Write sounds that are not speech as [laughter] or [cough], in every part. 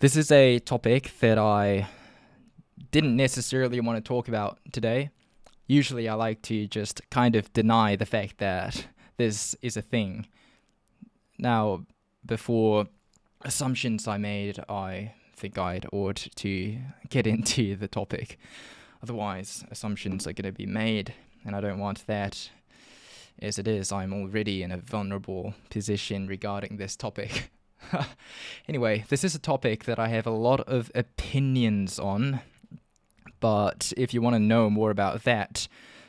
This is a topic that I didn't necessarily want to talk about today. Usually, I like to just kind of deny the fact that this is a thing. Now, before assumptions I made, I think I'd ought to get [laughs] into the topic. Otherwise, assumptions are going to be made, and I don't want that. As it is, I'm already in a vulnerable position regarding this topic. [laughs] [laughs] anyway, this is a topic that I have a lot of opinions on, but if you want to know more about that,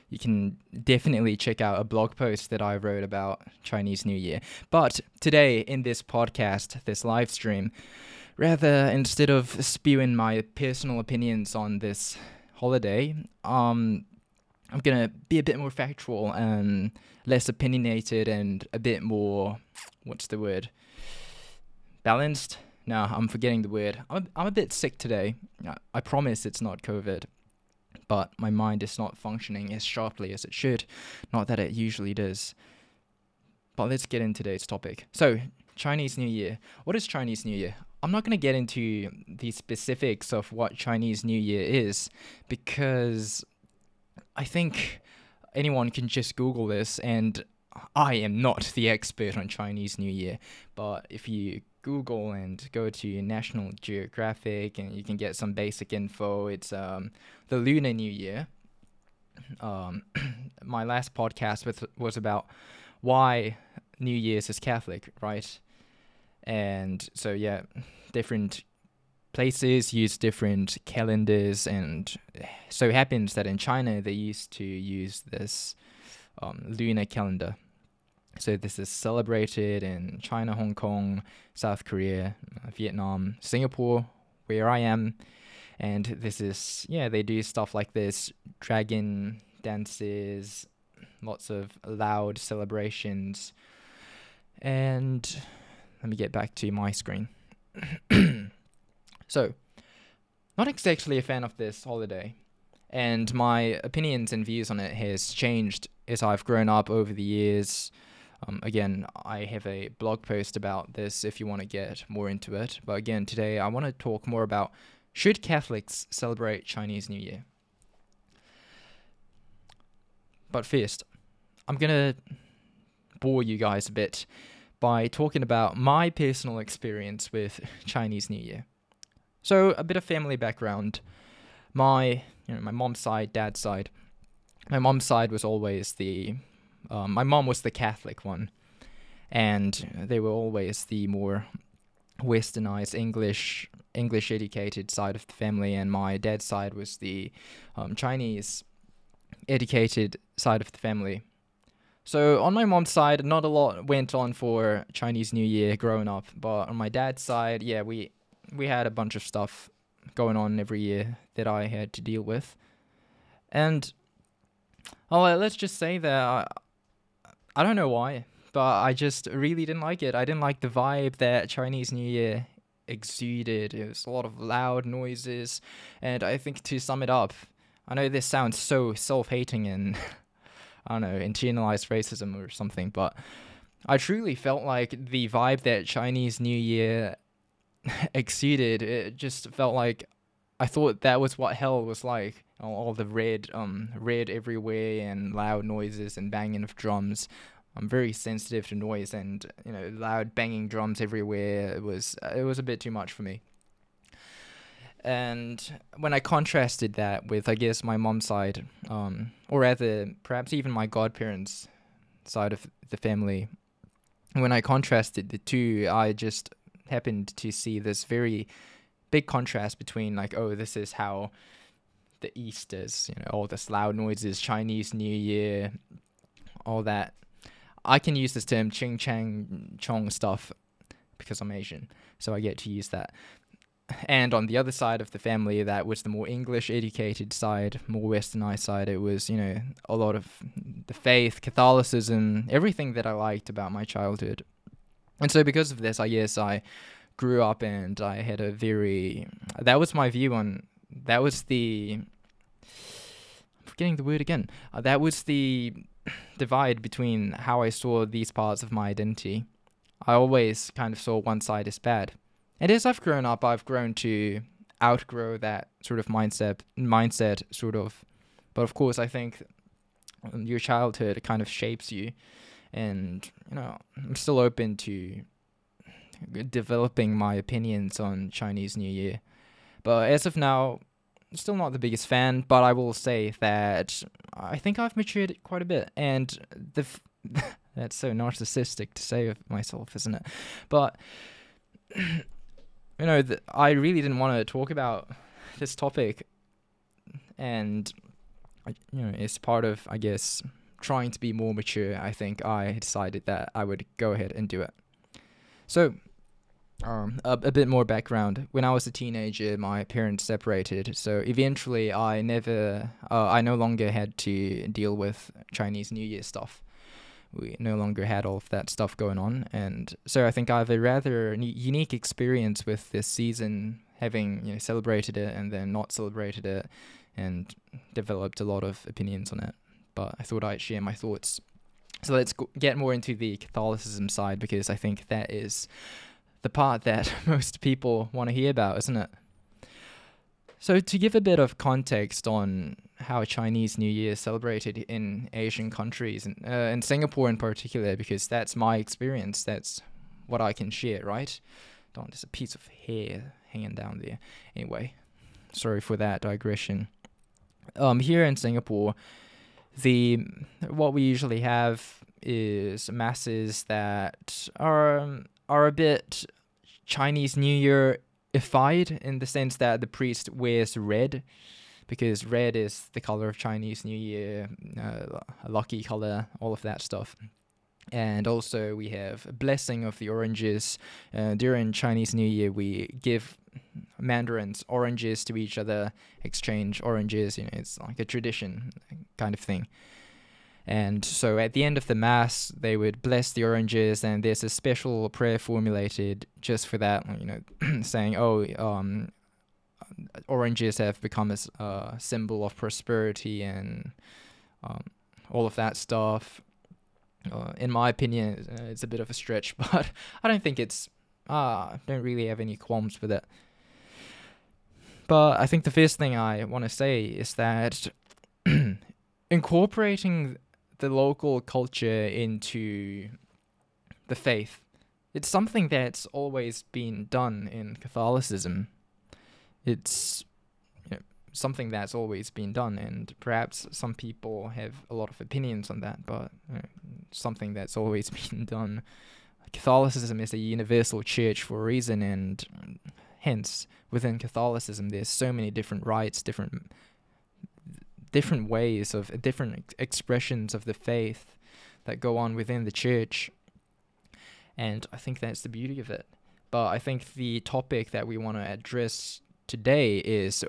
you can definitely check out a blog post that I wrote about Chinese New Year. But today, in this podcast, this live stream, rather instead of spewing my personal opinions on this holiday, um, I'm gonna be a bit more factual and less opinionated and a bit more, what's the word? Balanced? No, I'm forgetting the word. I'm, I'm a bit sick today. I promise it's not COVID, but my mind is not functioning as sharply as it should. Not that it usually does. But let's get into today's topic. So, Chinese New Year. What is Chinese New Year? I'm not going to get into the specifics of what Chinese New Year is because I think anyone can just Google this, and I am not the expert on Chinese New Year. But if you Google and go to National Geographic, and you can get some basic info. It's um, the Lunar New Year. Um, [clears throat] my last podcast with, was about why New Year's is Catholic, right? And so yeah, different places use different calendars, and so happens that in China they used to use this um, lunar calendar. So this is celebrated in China, Hong Kong, South Korea, uh, Vietnam, Singapore, where I am. And this is, yeah, they do stuff like this dragon dances, lots of loud celebrations. And let me get back to my screen. [coughs] so, not exactly a fan of this holiday. And my opinions and views on it has changed as I've grown up over the years. Um, again, I have a blog post about this if you want to get more into it. But again, today I want to talk more about should Catholics celebrate Chinese New Year? But first, I'm going to bore you guys a bit by talking about my personal experience with [laughs] Chinese New Year. So, a bit of family background. My, you know, my mom's side, dad's side. My mom's side was always the um, my mom was the Catholic one, and they were always the more westernized English English educated side of the family, and my dad's side was the um, Chinese educated side of the family. So on my mom's side, not a lot went on for Chinese New Year growing up, but on my dad's side, yeah, we we had a bunch of stuff going on every year that I had to deal with, and oh, let's just say that I, don't know why, but I just really didn't like it. I didn't like the vibe that Chinese New Year exuded. It was a lot of loud noises, and I think to sum it up, I know this sounds so self-hating and [laughs] I don't know internalized racism or something, but I truly felt like the vibe that Chinese New Year [laughs] exuded. It just felt like I thought that was what hell was like. All, the red, um, red everywhere and loud noises and banging of drums. I'm very sensitive to noise and you know loud banging drums everywhere. It was it was a bit too much for me. And when I contrasted that with, I guess, my mom's side, um, or rather, perhaps even my godparents' side of the family, when I contrasted the two, I just happened to see this very big contrast between like, oh, this is how the Easter's, you know, all this loud noises, Chinese New Year, all that. I can use this term ching chang chong stuff because I'm Asian, so I get to use that. And on the other side of the family, that was the more English educated side, more westernized side. It was, you know, a lot of the faith, Catholicism, everything that I liked about my childhood. And so, because of this, I guess I grew up and I had a very that was my view on that was the I'm forgetting the word again. Uh, that was the divide between how I saw these parts of my identity. I always kind of saw one side as bad, And as I've grown up, I've grown to outgrow that sort of mindset mindset sort of but of course i think your childhood kind of shapes you and you know i'm still open to developing my opinions on chinese new year but as of now still not the biggest fan but i will say that i think i've matured quite a bit and the f- [laughs] that's so narcissistic to say of myself isn't it but [clears throat] you know, I really didn't want to talk about this topic, and you know, it's part of, I guess, trying to be more mature. I think I decided that I would go ahead and do it. So, um, a, a bit more background. When I was a teenager, my parents separated, so eventually I never, uh, I no longer had to deal with Chinese New Year stuff we no longer had all of that stuff going on. And so I think I have a rather unique experience with this season, having you know celebrated it and then not celebrated it, and developed a lot of opinions on it. But I thought I'd share my thoughts. So let's go- get more into the Catholicism side because I think that is the part that [laughs] most people want to hear about, isn't it? So, to give a bit of context on how Chinese New Year is celebrated in Asian countries, and uh, in Singapore in particular, because that's my experience, that's what I can share, right? Don't, there's a piece of hair hanging down there. Anyway, sorry for that digression. Um, here in Singapore, the what we usually have is masses that are are a bit Chinese New Year ified in the sense that the priest wears red because red is the color of Chinese New Year, uh, a lucky color, all of that stuff. And also, we have a blessing of the oranges. Uh, during Chinese New Year, we give mandarins oranges to each other, exchange oranges. You know, it's like a tradition kind of thing. And so at the end of the Mass, they would bless the oranges, and there's a special prayer formulated just for that, you know, [clears throat] saying, oh, um, oranges have become a uh, symbol of prosperity and um, all of that stuff. Uh, in my opinion, it's a bit of a stretch, [laughs] but I don't think it's. Uh, I don't really have any qualms with it. But I think the first thing I want to say is that [clears throat] incorporating the local culture into the faith. It's something that's always been done in Catholicism. It's you know, something that's always been done, and perhaps some people have a lot of opinions on that, but you know, something that's always [laughs] been done. Catholicism is a universal church for a reason, and hence within Catholicism, there's so many different rites, different different ways of different ex- expressions of the faith that go on within the church. And I think that's the beauty of it. But I think the topic that we want to address today is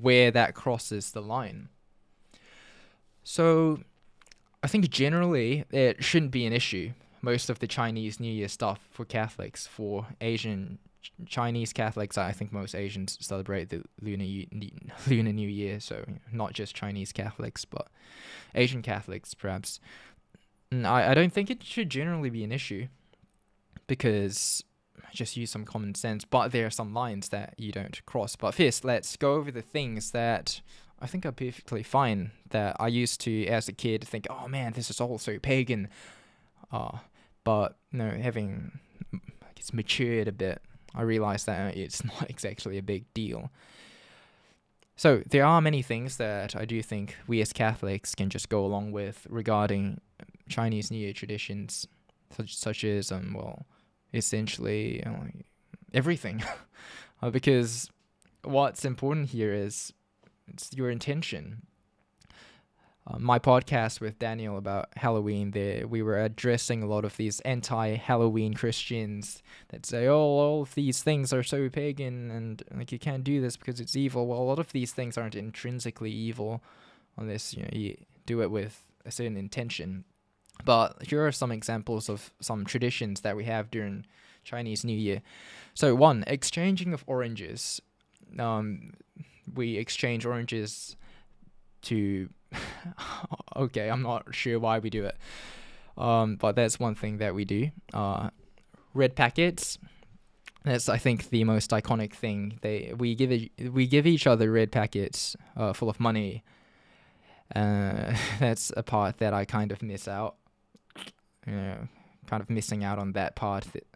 where that crosses the line. So I think generally it shouldn't be an issue. Most of the Chinese New Year stuff for Catholics, for Asian Chinese Catholics, I think most Asians celebrate the Lunar [laughs] Lunar New Year, so not just Chinese Catholics, but Asian Catholics perhaps. And I, I don't think it should generally be an issue because just use some common sense, but there are some lines that you don't cross. But first, let's go over the things that I think are perfectly fine that I used to, as a kid, think, oh man, this is all so pagan. Uh, but you know, having I guess matured a bit, I realized that it's [laughs] not exactly a big deal. So there are many things that I do think we as Catholics can just go along with regarding Chinese New Year traditions, such such as um well, essentially know, everything, [laughs] uh, because what's important here is it's your intention uh, my podcast with Daniel about Halloween, there we were addressing a lot of these anti-Halloween Christians that say, "Oh, all of these things are so pagan, and like you can't do this because it's evil." Well, a lot of these things aren't intrinsically evil, unless you know you do it with a certain intention. But here are some examples of some traditions that we have during Chinese New Year. So one, exchanging of oranges. Um, we exchange oranges to [laughs] okay, I'm not sure why we do it. Um, but that's one thing that we do. Uh, red packets. That's I think the most iconic thing. They we give it, we give each other red packets uh, full of money. Uh, [laughs] that's a part that I kind of miss out. You know, kind of missing out on that part that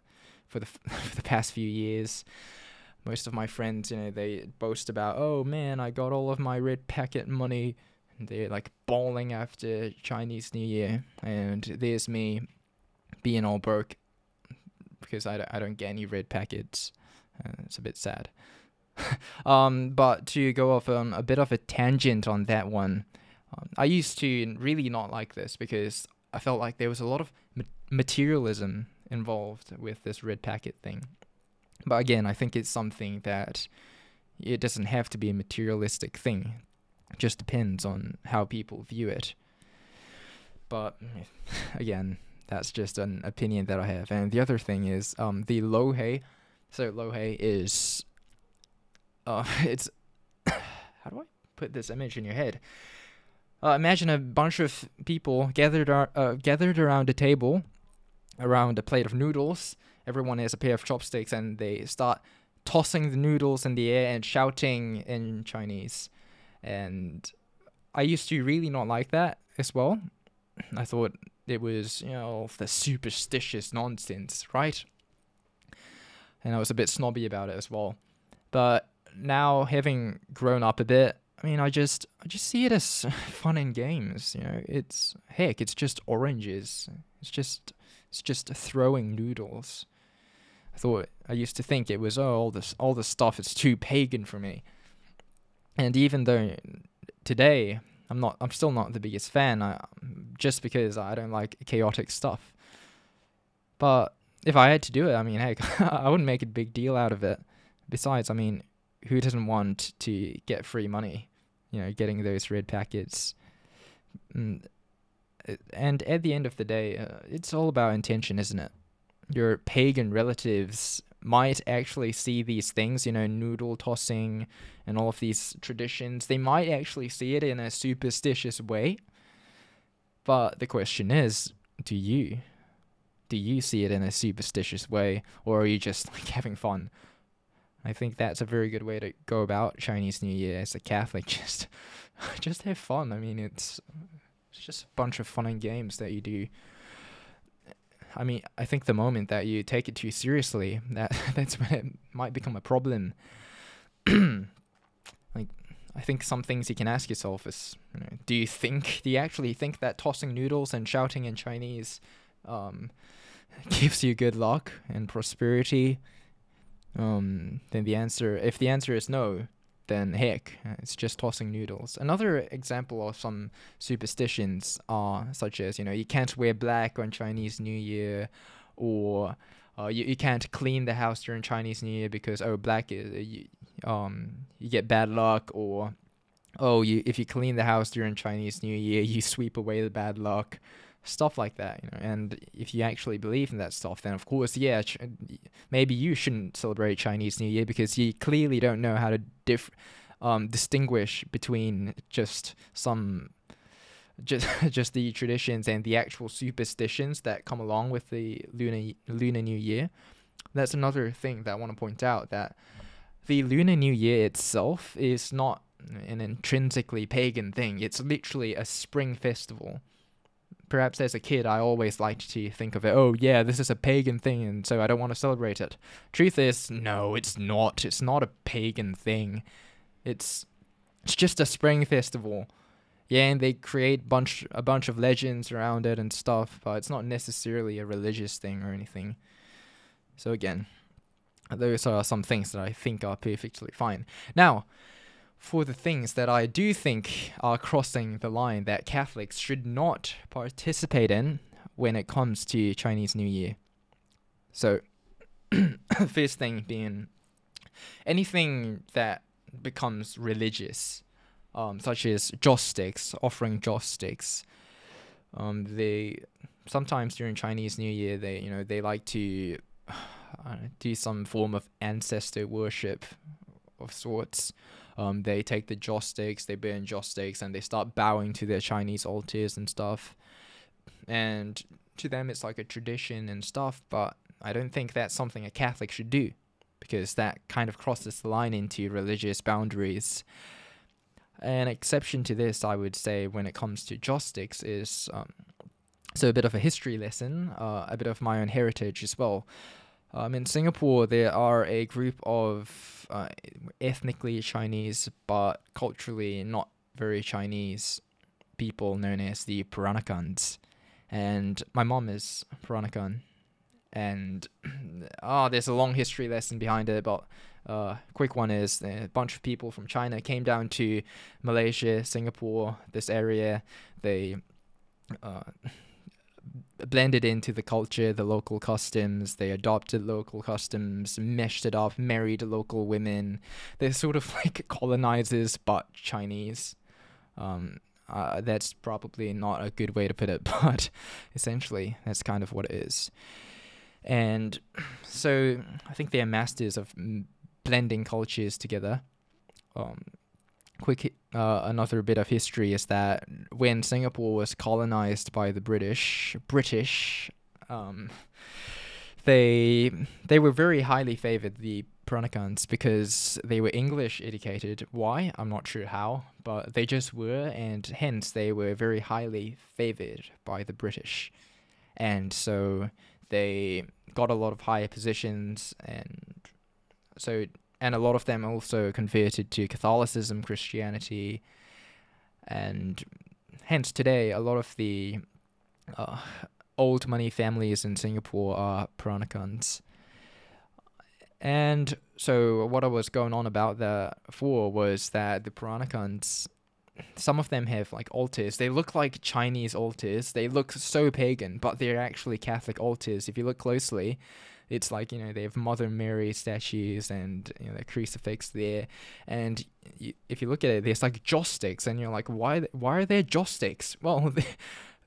for the [laughs] for the past few years. Most of my friends, you know, they boast about, "Oh man, I got all of my red packet money." And they're like bawling after Chinese New Year, and there's me being all broke because I don't, I don't get any red packets. Uh, it's a bit sad. [laughs] um, but to go off on a bit of a tangent on that one, um, I used to really not like this because I felt like there was a lot of ma- materialism involved with this red packet thing. But again, I think it's something that it doesn't have to be a materialistic thing. It just depends on how people view it. But [laughs] again, that's just an opinion that I have. And the other thing is um, the Lohei. So Lohei is uh, [laughs] it's [coughs] how do I put this image in your head? Uh, imagine a bunch of people gathered ar- uh, gathered around a table, around a plate of noodles. Everyone has a pair of chopsticks, and they start tossing the noodles in the air and shouting in Chinese. And I used to really not like that as well. I thought it was, you know, the superstitious nonsense, right? And I was a bit snobby about it as well. But now having grown up a bit, I mean, I just I just see it as [laughs] fun and games. You know, it's heck, it's just oranges. It's just it's just throwing noodles. I thought I used to think it was oh all this all this stuff is too pagan for me. And even though today I'm not I'm still not the biggest fan, I, just because I don't like chaotic stuff. But if I had to do it, I mean, heck, [laughs] I wouldn't make a big deal out of it. Besides, I mean, who doesn't want to get free money? You know, getting those red packets. Mm, and at the end of the day, uh, it's all about intention, isn't it? Your pagan relatives might actually see these things, you know, noodle tossing and all of these traditions. They might actually see it in a superstitious way. But the question is, do you? Do you see it in a superstitious way, or are you just [laughs] like having fun? I think that's a very good way to go about Chinese New Year as a Catholic. [laughs] Just, just have fun. I mean, it's it's just a bunch of fun and games that you do. I mean, I think the moment that you take it too seriously, that [laughs] that's when it might become a problem. [clears throat] like, I think some things you can ask yourself is, you know, do you think, do you actually think that tossing noodles and shouting in Chinese, um, [laughs] gives you good luck and prosperity? Um, then the answer, if the answer is no, then heck, it's just tossing noodles. Another example of some superstitions are such as, you know, you can't wear black on Chinese New Year, or uh, you, you can't clean the house during Chinese New Year because, oh, black is, uh, you, um, you get bad luck, or, oh, you if you clean the house during Chinese New Year, [laughs] you sweep away the bad luck stuff like that you know and if you actually believe in that stuff then of course yeah ch- maybe you shouldn't celebrate chinese new year because you clearly don't know how to dif- um, distinguish between just some just [laughs] just the traditions and the actual superstitions that come along with the lunar lunar new year. That's another thing that i want to point out that the lunar new year itself is not an intrinsically pagan thing. It's literally a spring festival perhaps as a kid, I always liked to think of it, oh, yeah, this is a pagan thing, and so I don't want to celebrate it. Truth is, no, it's not. It's not a pagan thing. It's it's just a spring festival. Yeah, and they create bunch a bunch of legends around it and stuff, but it's not necessarily a religious thing or anything. So again, those are some things that I think are perfectly fine. Now, for the things that I do think are crossing the line that Catholics should not participate in when it comes to Chinese New Year. So, [coughs] first thing being anything that becomes religious, um, such as joss sticks, offering joss sticks. Um, they sometimes during Chinese New Year, they you know they like to [sighs] uh, do some form of ancestor worship of sorts. Um, they take the joss they burn joss and they start bowing to their Chinese altars and stuff. And to them, it's like a tradition and stuff, but I don't think that's something a Catholic should do. because that kind of crosses the line into religious boundaries. An exception to this, I would say, when it comes to joss is um, so a bit of a history lesson, uh, a bit of my own heritage as well. Um, in Singapore, there are a group of uh, ethnically Chinese but culturally not very Chinese people known as the Peranakans. And my mom is Peranakan. And oh, [clears throat] there's a long history lesson behind it, but uh, quick one is a bunch of people from China came down to Malaysia, Singapore, this area. They uh, blended into the culture, the local customs. They adopted local customs, meshed it up, married local women. They're sort of [laughs] like colonizers, but Chinese. Um, uh, that's probably not a good way to put it, [laughs] but essentially, that's kind of what it is. And so I think they're masters of blending cultures together. Um, quick uh, another bit of history is that when Singapore was colonized by the British, British, um, they they were very highly favored the Peranakans because they were English educated. Why? I'm not sure how, but they just were, and hence they were very highly favored by the British, and so they got a lot of higher positions, and so and a lot of them also converted to Catholicism, Christianity, and hence today a lot of the uh, old money families in Singapore are Peranakans. And so what I was going on about that for was that the Peranakans, some of them have like altars. They look like Chinese altars. They look so pagan, but they're actually Catholic altars. If you look closely, it's like you know they have Mother Mary statues and you know the crucifix there, and you, if you look at it, there's like joss and you're like, why why are there joss? [laughs] Well, they,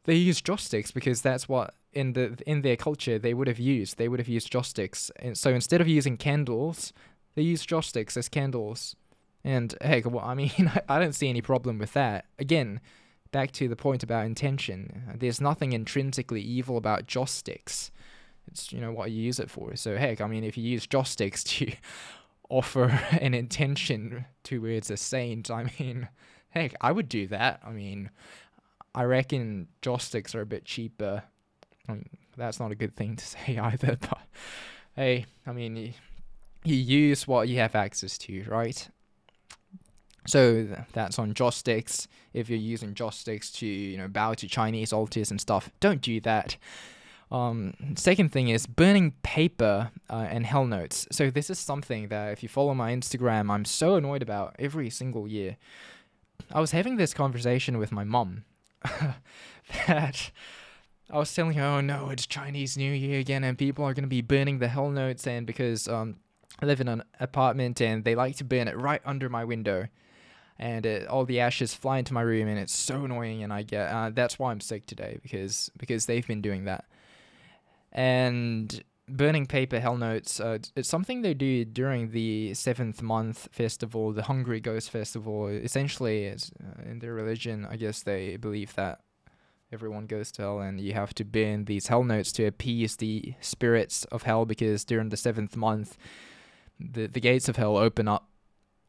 they use joss because that's what in the in their culture they would have used. They would have used joss and so instead of using candles, they use joss as candles. And heck, well, I mean, [laughs] I don't see any problem with that. Again, back to the point about intention. There's nothing intrinsically evil about joss. It's you know what you use it for. So heck, I mean, if you use joss sticks [laughs] to offer [laughs] an intention towards a saint, I mean, heck, I would do that. I mean, I reckon joss sticks are a bit cheaper. I mean, that's not a good thing to [laughs] say either, but hey, I mean, you, you use what you have access to, right? So that's on joss sticks. If you're using joss sticks to, you know, bow to Chinese altars and stuff, don't do that. Um, second thing is burning paper uh, and hell notes. So this is something that if you follow my Instagram, I'm so annoyed about every single year. I was having this conversation with my mom [laughs] that I was telling her, "Oh no, it's Chinese New Year again, and people are going to be burning the hell notes." And because um, I live in an apartment, and they like to burn it right under my window and it, all the ashes fly into my room and it's so annoying and i get uh, that's why i'm sick today because because they've been doing that and burning paper hell notes uh, it's something they do during the seventh month festival the hungry ghost festival. Essentially uh, in their religion i guess they believe that everyone goes to hell and you have to burn these hell notes to appease the spirits of hell because during the seventh month the, the gates of hell open up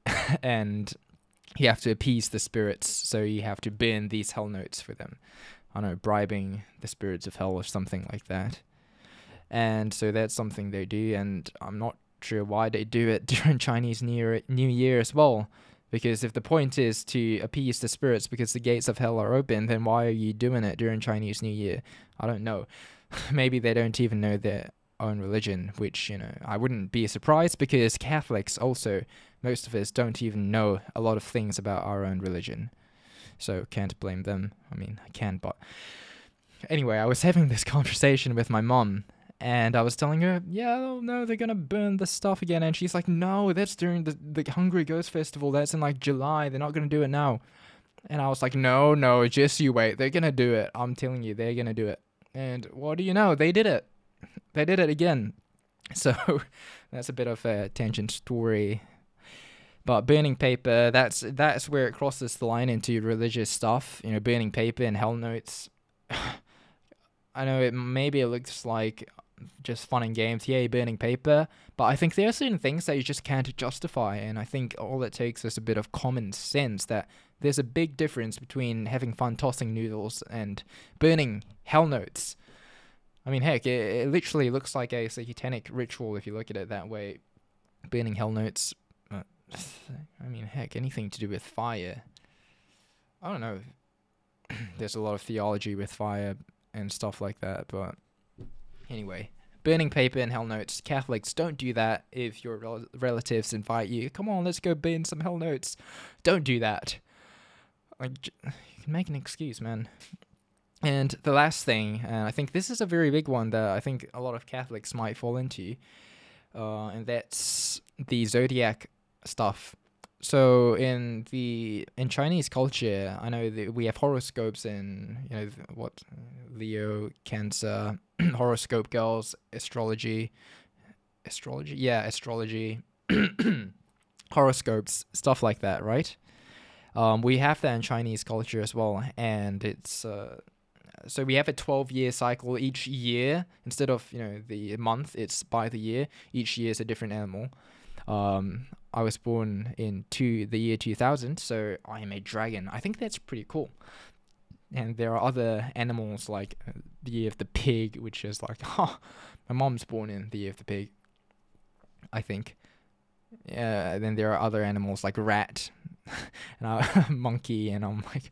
[laughs] and you have to appease the spirits. So you have to burn these hell notes for them. I don't know bribing the spirits of hell or something like that and so that's something they do and i'm not sure why they do it [laughs] during chinese new year, new year as well. Because if the point is to appease the spirits because the gates of hell are open then why are you doing it during chinese new year? I don't know. [laughs] Maybe they don't even know their own religion which you know i wouldn't be surprised because catholics also most of us don't even know a lot of things about our own religion. So can't blame them. I mean i can but anyway i was [laughs] having this conversation with my mom and I was telling her, yeah, oh, no, they're gonna burn the stuff again. And she's like, no, that's during the, the Hungry Ghost Festival. That's in like July. They're not gonna do it now. And I was like, no, no, just you wait. They're gonna do it. I'm telling you, they're gonna do it. And what do you know? They did it. They did it again. So [laughs] that's a bit of a tangent story. But burning paper, that's that's where it crosses the line into religious stuff. You know, burning paper and hell notes. [sighs] I know it maybe it looks like just fun and games, yay, burning paper. But I think there are certain things that you just can't justify, and I think all it takes is a bit of common sense that there's a big difference between having fun tossing noodles and burning hell notes. I mean, heck, it, it literally looks like a satanic ritual if you look at it that way. Burning hell notes. [sighs] I mean, heck, anything to do with fire. I don't know. [clears throat] There's a lot of theology with fire and stuff like that, but anyway. Burning paper and hell notes. Catholics, don't do that if your rel- relatives invite you. Come on, let's go burn some hell notes. Don't do that. Like, you can make an excuse, man. And the last thing, and I think this is a very big one that I think a lot of Catholics might fall into, uh, and that's the zodiac stuff. So in the in Chinese culture, I know that we have horoscopes and you know what Leo, Cancer, [clears throat] horoscope girls, astrology, astrology, yeah, astrology, [clears throat] horoscopes, stuff like that, right? Um, we have that in Chinese culture as well, and it's uh, so we have a 12 year cycle each year. Instead of you know the month it's by the year. Each year is a different animal. Um, i was born in two, the year 2000 so i am a dragon. I think that's pretty cool. And there are other animals like uh, the year of the pig which is like [laughs] oh my mom's born in the year of the pig i think. Yeah then there are other animals like rat [laughs] and a [laughs] monkey and i'm like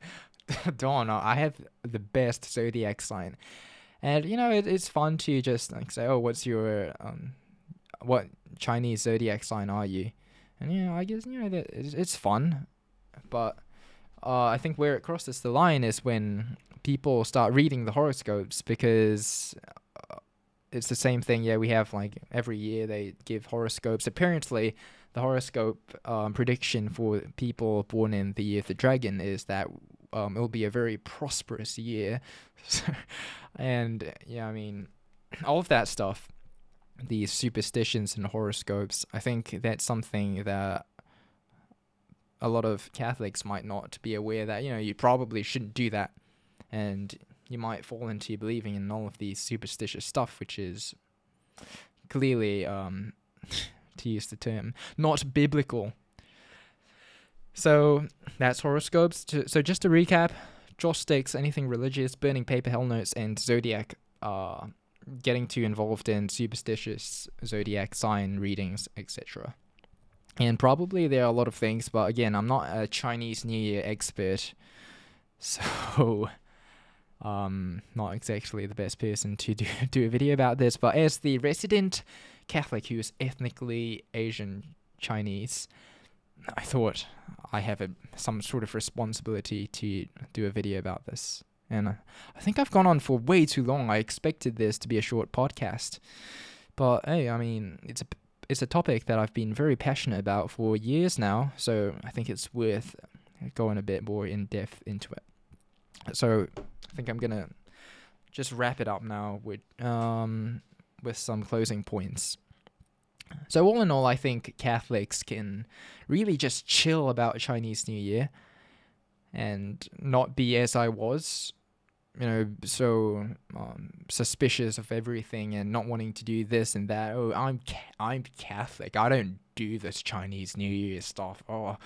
Dawn, I have the best zodiac sign, and you know it, it's fun to just like say, oh, what's your um, what Chinese zodiac sign are you? And know, I guess you know that it's, it's fun, but uh, I think where it crosses the line is when people start reading the horoscopes because uh, it's the same thing. Yeah, we have like every year they give horoscopes. Apparently, the horoscope um, prediction for people born in the year of the dragon is that um, it'll be a very prosperous year. [laughs] and yeah, I mean, all of that stuff, these superstitions and horoscopes, I think that's something that a lot of Catholics might not be aware that, you know, you probably shouldn't do that. And you might fall into believing in all of these superstitious stuff, which is clearly, um, [laughs] to use the term, not biblical. So that's horoscopes. So just to recap, joss sticks anything religious, burning paper hell notes, and zodiac uh, getting too involved in superstitious zodiac sign readings, etc. And probably there are a lot of things, but again, I'm not a Chinese New Year expert, [laughs] so um, not exactly the best person to do [laughs] do a video about this. But as the resident Catholic who is ethnically Asian Chinese, I thought I have a, some sort of responsibility to do a video about this. And I think I've gone on for way too long. I expected this to be a short podcast. But hey, I mean, it's a it's a topic that I've been very passionate about for years now, so I think it's worth going a bit more in depth into it. So I think I'm gonna just wrap it up now with um with some closing points. So all in all, I think Catholics can really just chill about Chinese New Year and not be as I was, you know, so um, suspicious of everything and not wanting to do this and that. Oh, I'm ca- I'm Catholic. I don't do this Chinese New Year stuff. Oh,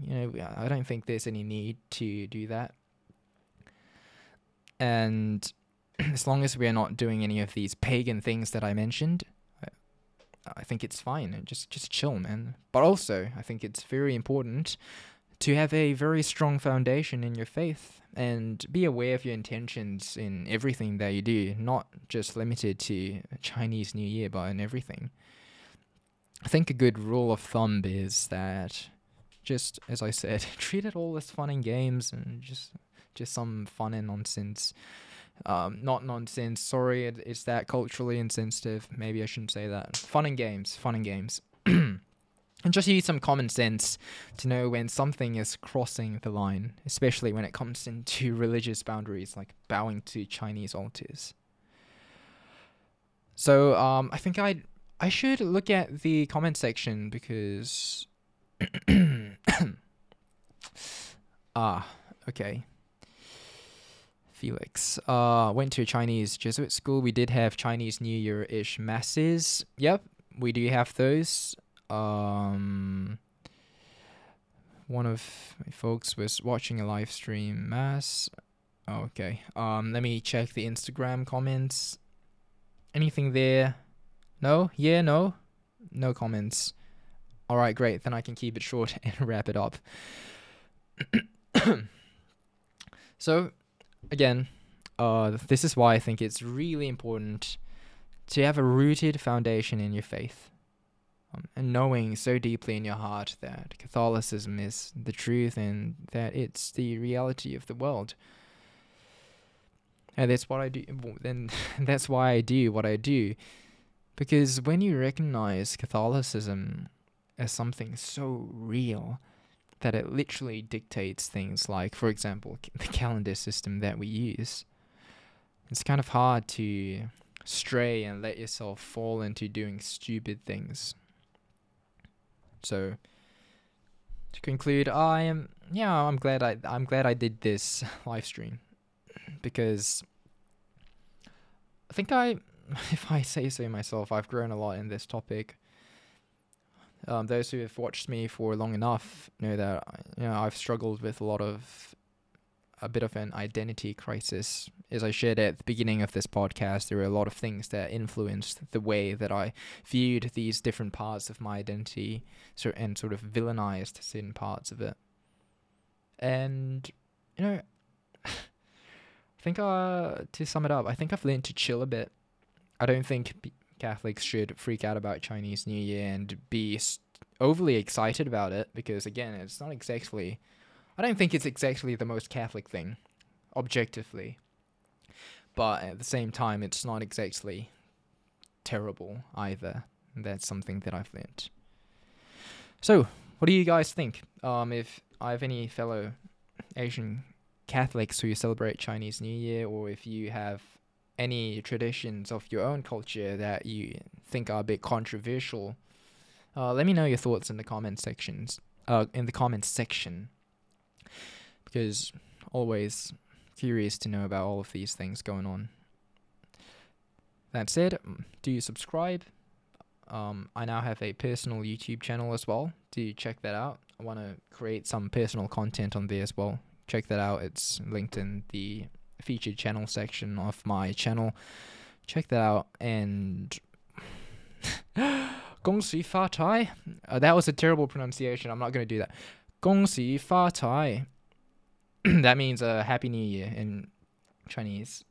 you know, I don't think there's any need to do that. And [clears throat] as long as we're not doing any of these pagan things that I mentioned, I think it's fine. Just just chill, man. But also, I think it's very important to have a very strong foundation in your faith and be aware of your intentions in everything that you do, not just limited to Chinese New Year, but in everything. I think a good rule of thumb is that just as I said, [laughs] treat it all as fun and games and just just some fun and nonsense um, not nonsense. Sorry, it, it's that culturally insensitive. Maybe I shouldn't say that. Fun and games. Fun and games. [clears throat] and just use some common sense to know when something is crossing the line, especially when it comes into [laughs] religious boundaries, like bowing to Chinese altars. So um, I think I I should look at the comment section because [coughs] ah okay Felix. Uh, went to a Chinese Jesuit school. We did have Chinese New Year ish masses. Yep, we do have those. Um, one of my folks was watching a live stream mass. Oh, okay. Um, let me check the Instagram comments. Anything there? No? Yeah, no? No comments. All right, great. Then I can keep it short [laughs] and wrap it up. [coughs] so, again, uh, this is why I think it's really important to have a rooted foundation in your faith. Um, and knowing so deeply in your heart that Catholicism is the truth and that it's the reality of the world. And that's what I do. Then [laughs] that's why I do what I do. Because when you recognize Catholicism as something so real that it literally dictates things like, for example, the calendar system that we use, it's kind of hard to stray and let yourself fall into doing stupid things. So to conclude, I am yeah, I'm glad I I'm glad I did this [laughs] live stream because I think I [laughs] if I say so myself, I've grown a lot in this topic. Um, those who have watched me for long enough know that you know I've struggled with a lot of a bit of an identity crisis. As I shared at the beginning of this podcast, there were a lot of things that influenced the way that I viewed these different parts of my identity so, and sort of villainized certain parts of it. And, you know, [sighs] I think uh, to sum it up, I think I've learned to chill a bit. I don't think Catholics should freak out about Chinese New Year and be overly excited about it because, again, it's not exactly I don't think it's exactly the most Catholic thing, objectively. But at the same time, it's not exactly terrible either. That's something that I've learned. So, what do you guys think? Um, if I have any fellow Asian Catholics who celebrate Chinese New Year, or if you have any traditions of your own culture that you think are a bit controversial, uh, let me know your thoughts in the comment sections. Uh, in the comments section because always curious to know about all of these things going on. That said, mm, do you subscribe? Um, I now have a personal YouTube channel as well. Do you check that out? I want to create some personal content on there as well. Check that out. It's linked in the featured channel section of my channel. Check that out and. [laughs] Gong Xi Fa Tai. Uh, that was a terrible pronunciation. I'm not going to do that. Gong Xi Fa Tai. [clears throat] that means a uh, Happy New Year in Chinese.